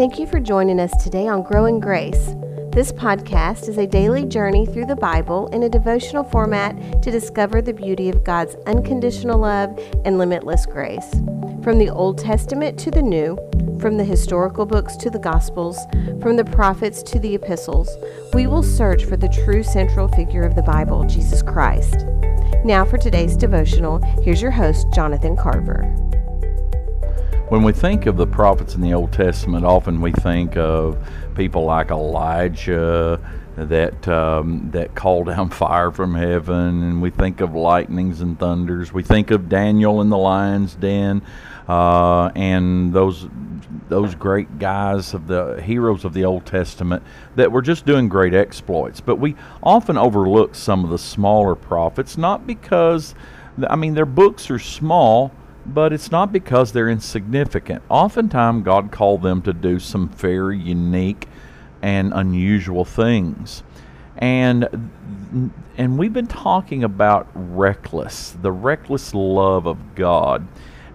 Thank you for joining us today on Growing Grace. This podcast is a daily journey through the Bible in a devotional format to discover the beauty of God's unconditional love and limitless grace. From the Old Testament to the New, from the historical books to the Gospels, from the prophets to the epistles, we will search for the true central figure of the Bible, Jesus Christ. Now, for today's devotional, here's your host, Jonathan Carver. When we think of the prophets in the Old Testament, often we think of people like Elijah that um, that called down fire from heaven, and we think of lightnings and thunders. We think of Daniel in the lion's den, uh, and those those great guys of the heroes of the Old Testament that were just doing great exploits. But we often overlook some of the smaller prophets, not because I mean their books are small but it's not because they're insignificant. Oftentimes, God called them to do some very unique and unusual things. And and we've been talking about reckless, the reckless love of God.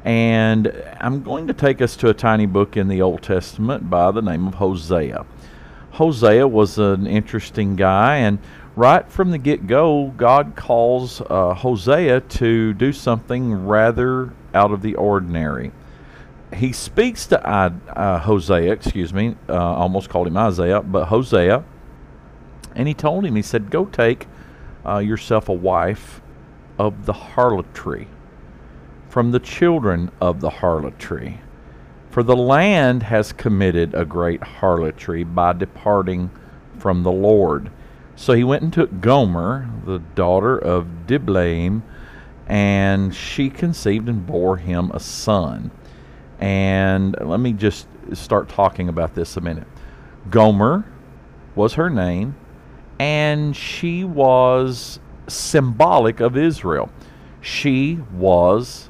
And I'm going to take us to a tiny book in the Old Testament by the name of Hosea. Hosea was an interesting guy, and right from the get go, God calls uh, Hosea to do something rather out of the ordinary. He speaks to uh, Hosea, excuse me, uh, almost called him Isaiah, but Hosea, and he told him, he said, Go take uh, yourself a wife of the harlotry, from the children of the harlotry. For the land has committed a great harlotry by departing from the Lord. So he went and took Gomer, the daughter of Diblaim, and she conceived and bore him a son. And let me just start talking about this a minute. Gomer was her name, and she was symbolic of Israel. She was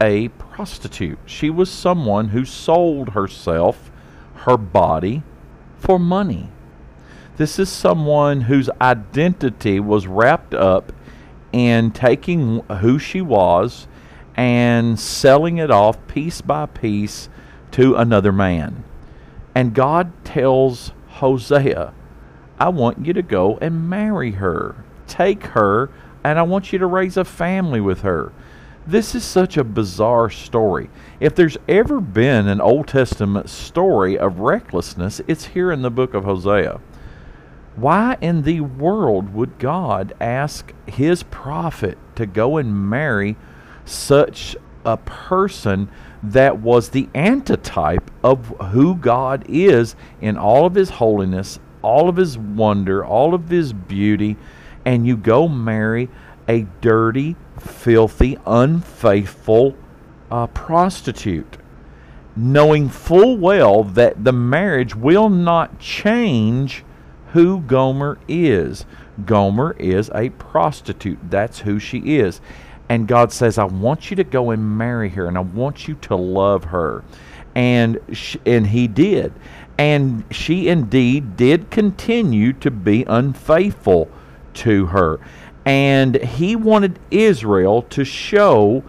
a prostitute. She was someone who sold herself, her body, for money. This is someone whose identity was wrapped up in taking who she was and selling it off piece by piece to another man. And God tells Hosea, I want you to go and marry her. Take her, and I want you to raise a family with her. This is such a bizarre story. If there's ever been an Old Testament story of recklessness, it's here in the book of Hosea. Why in the world would God ask his prophet to go and marry such a person that was the antitype of who God is in all of his holiness, all of his wonder, all of his beauty, and you go marry a dirty, filthy, unfaithful uh, prostitute, knowing full well that the marriage will not change who Gomer is. Gomer is a prostitute. That's who she is. And God says, I want you to go and marry her, and I want you to love her. And, and he did. And she indeed did continue to be unfaithful to her. And he wanted Israel to show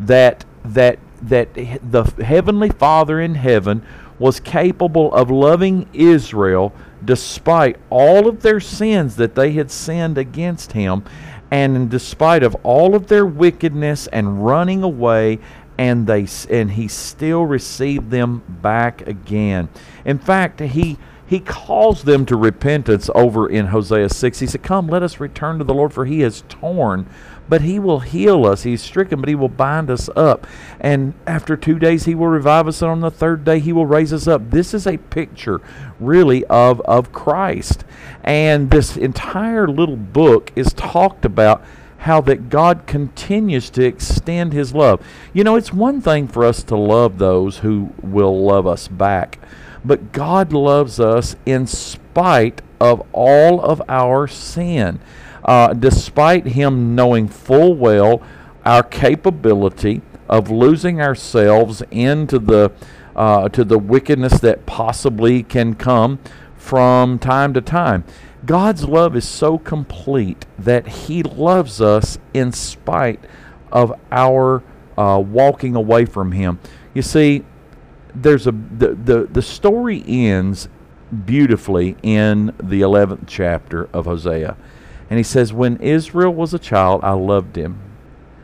that, that, that the Heavenly Father in heaven was capable of loving Israel despite all of their sins that they had sinned against him and in despite of all of their wickedness and running away and they and he still received them back again. In fact he he calls them to repentance over in Hosea 6 he said come let us return to the Lord for he has torn but he will heal us. He's stricken, but he will bind us up. And after two days, he will revive us, and on the third day, he will raise us up. This is a picture, really, of, of Christ. And this entire little book is talked about how that God continues to extend his love. You know, it's one thing for us to love those who will love us back, but God loves us in spite of all of our sin uh, despite him knowing full well our capability of losing ourselves into the uh, to the wickedness that possibly can come from time to time. God's love is so complete that He loves us in spite of our uh, walking away from Him. You see, there's a the, the the story ends beautifully in the 11th chapter of Hosea. And he says, When Israel was a child, I loved him.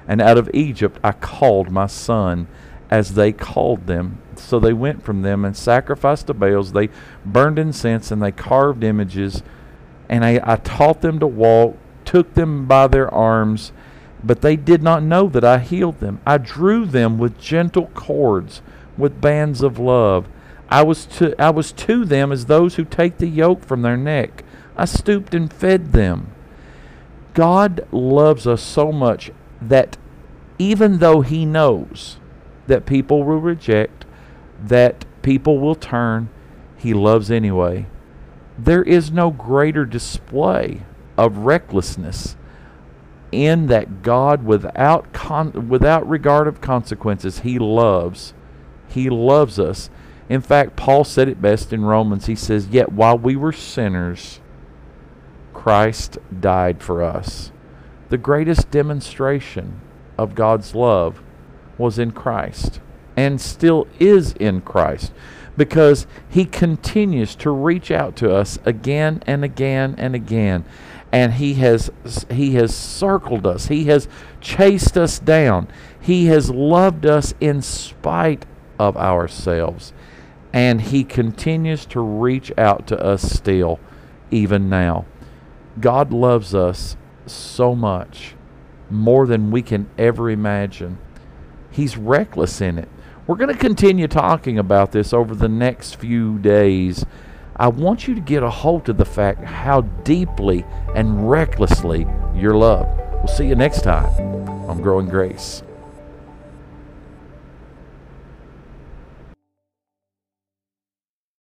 And out of Egypt I called my son as they called them. So they went from them and sacrificed to Baals. They burned incense and they carved images. And I, I taught them to walk, took them by their arms, but they did not know that I healed them. I drew them with gentle cords, with bands of love. I was to I was to them as those who take the yoke from their neck. I stooped and fed them. God loves us so much that even though he knows that people will reject, that people will turn, he loves anyway. There is no greater display of recklessness in that God without con- without regard of consequences he loves he loves us in fact, Paul said it best in Romans. He says, Yet while we were sinners, Christ died for us. The greatest demonstration of God's love was in Christ and still is in Christ because he continues to reach out to us again and again and again and he has he has circled us he has chased us down he has loved us in spite of ourselves and He continues to reach out to us still, even now. God loves us so much, more than we can ever imagine. He's reckless in it. We're going to continue talking about this over the next few days. I want you to get a hold of the fact how deeply and recklessly you're loved. We'll see you next time on Growing Grace.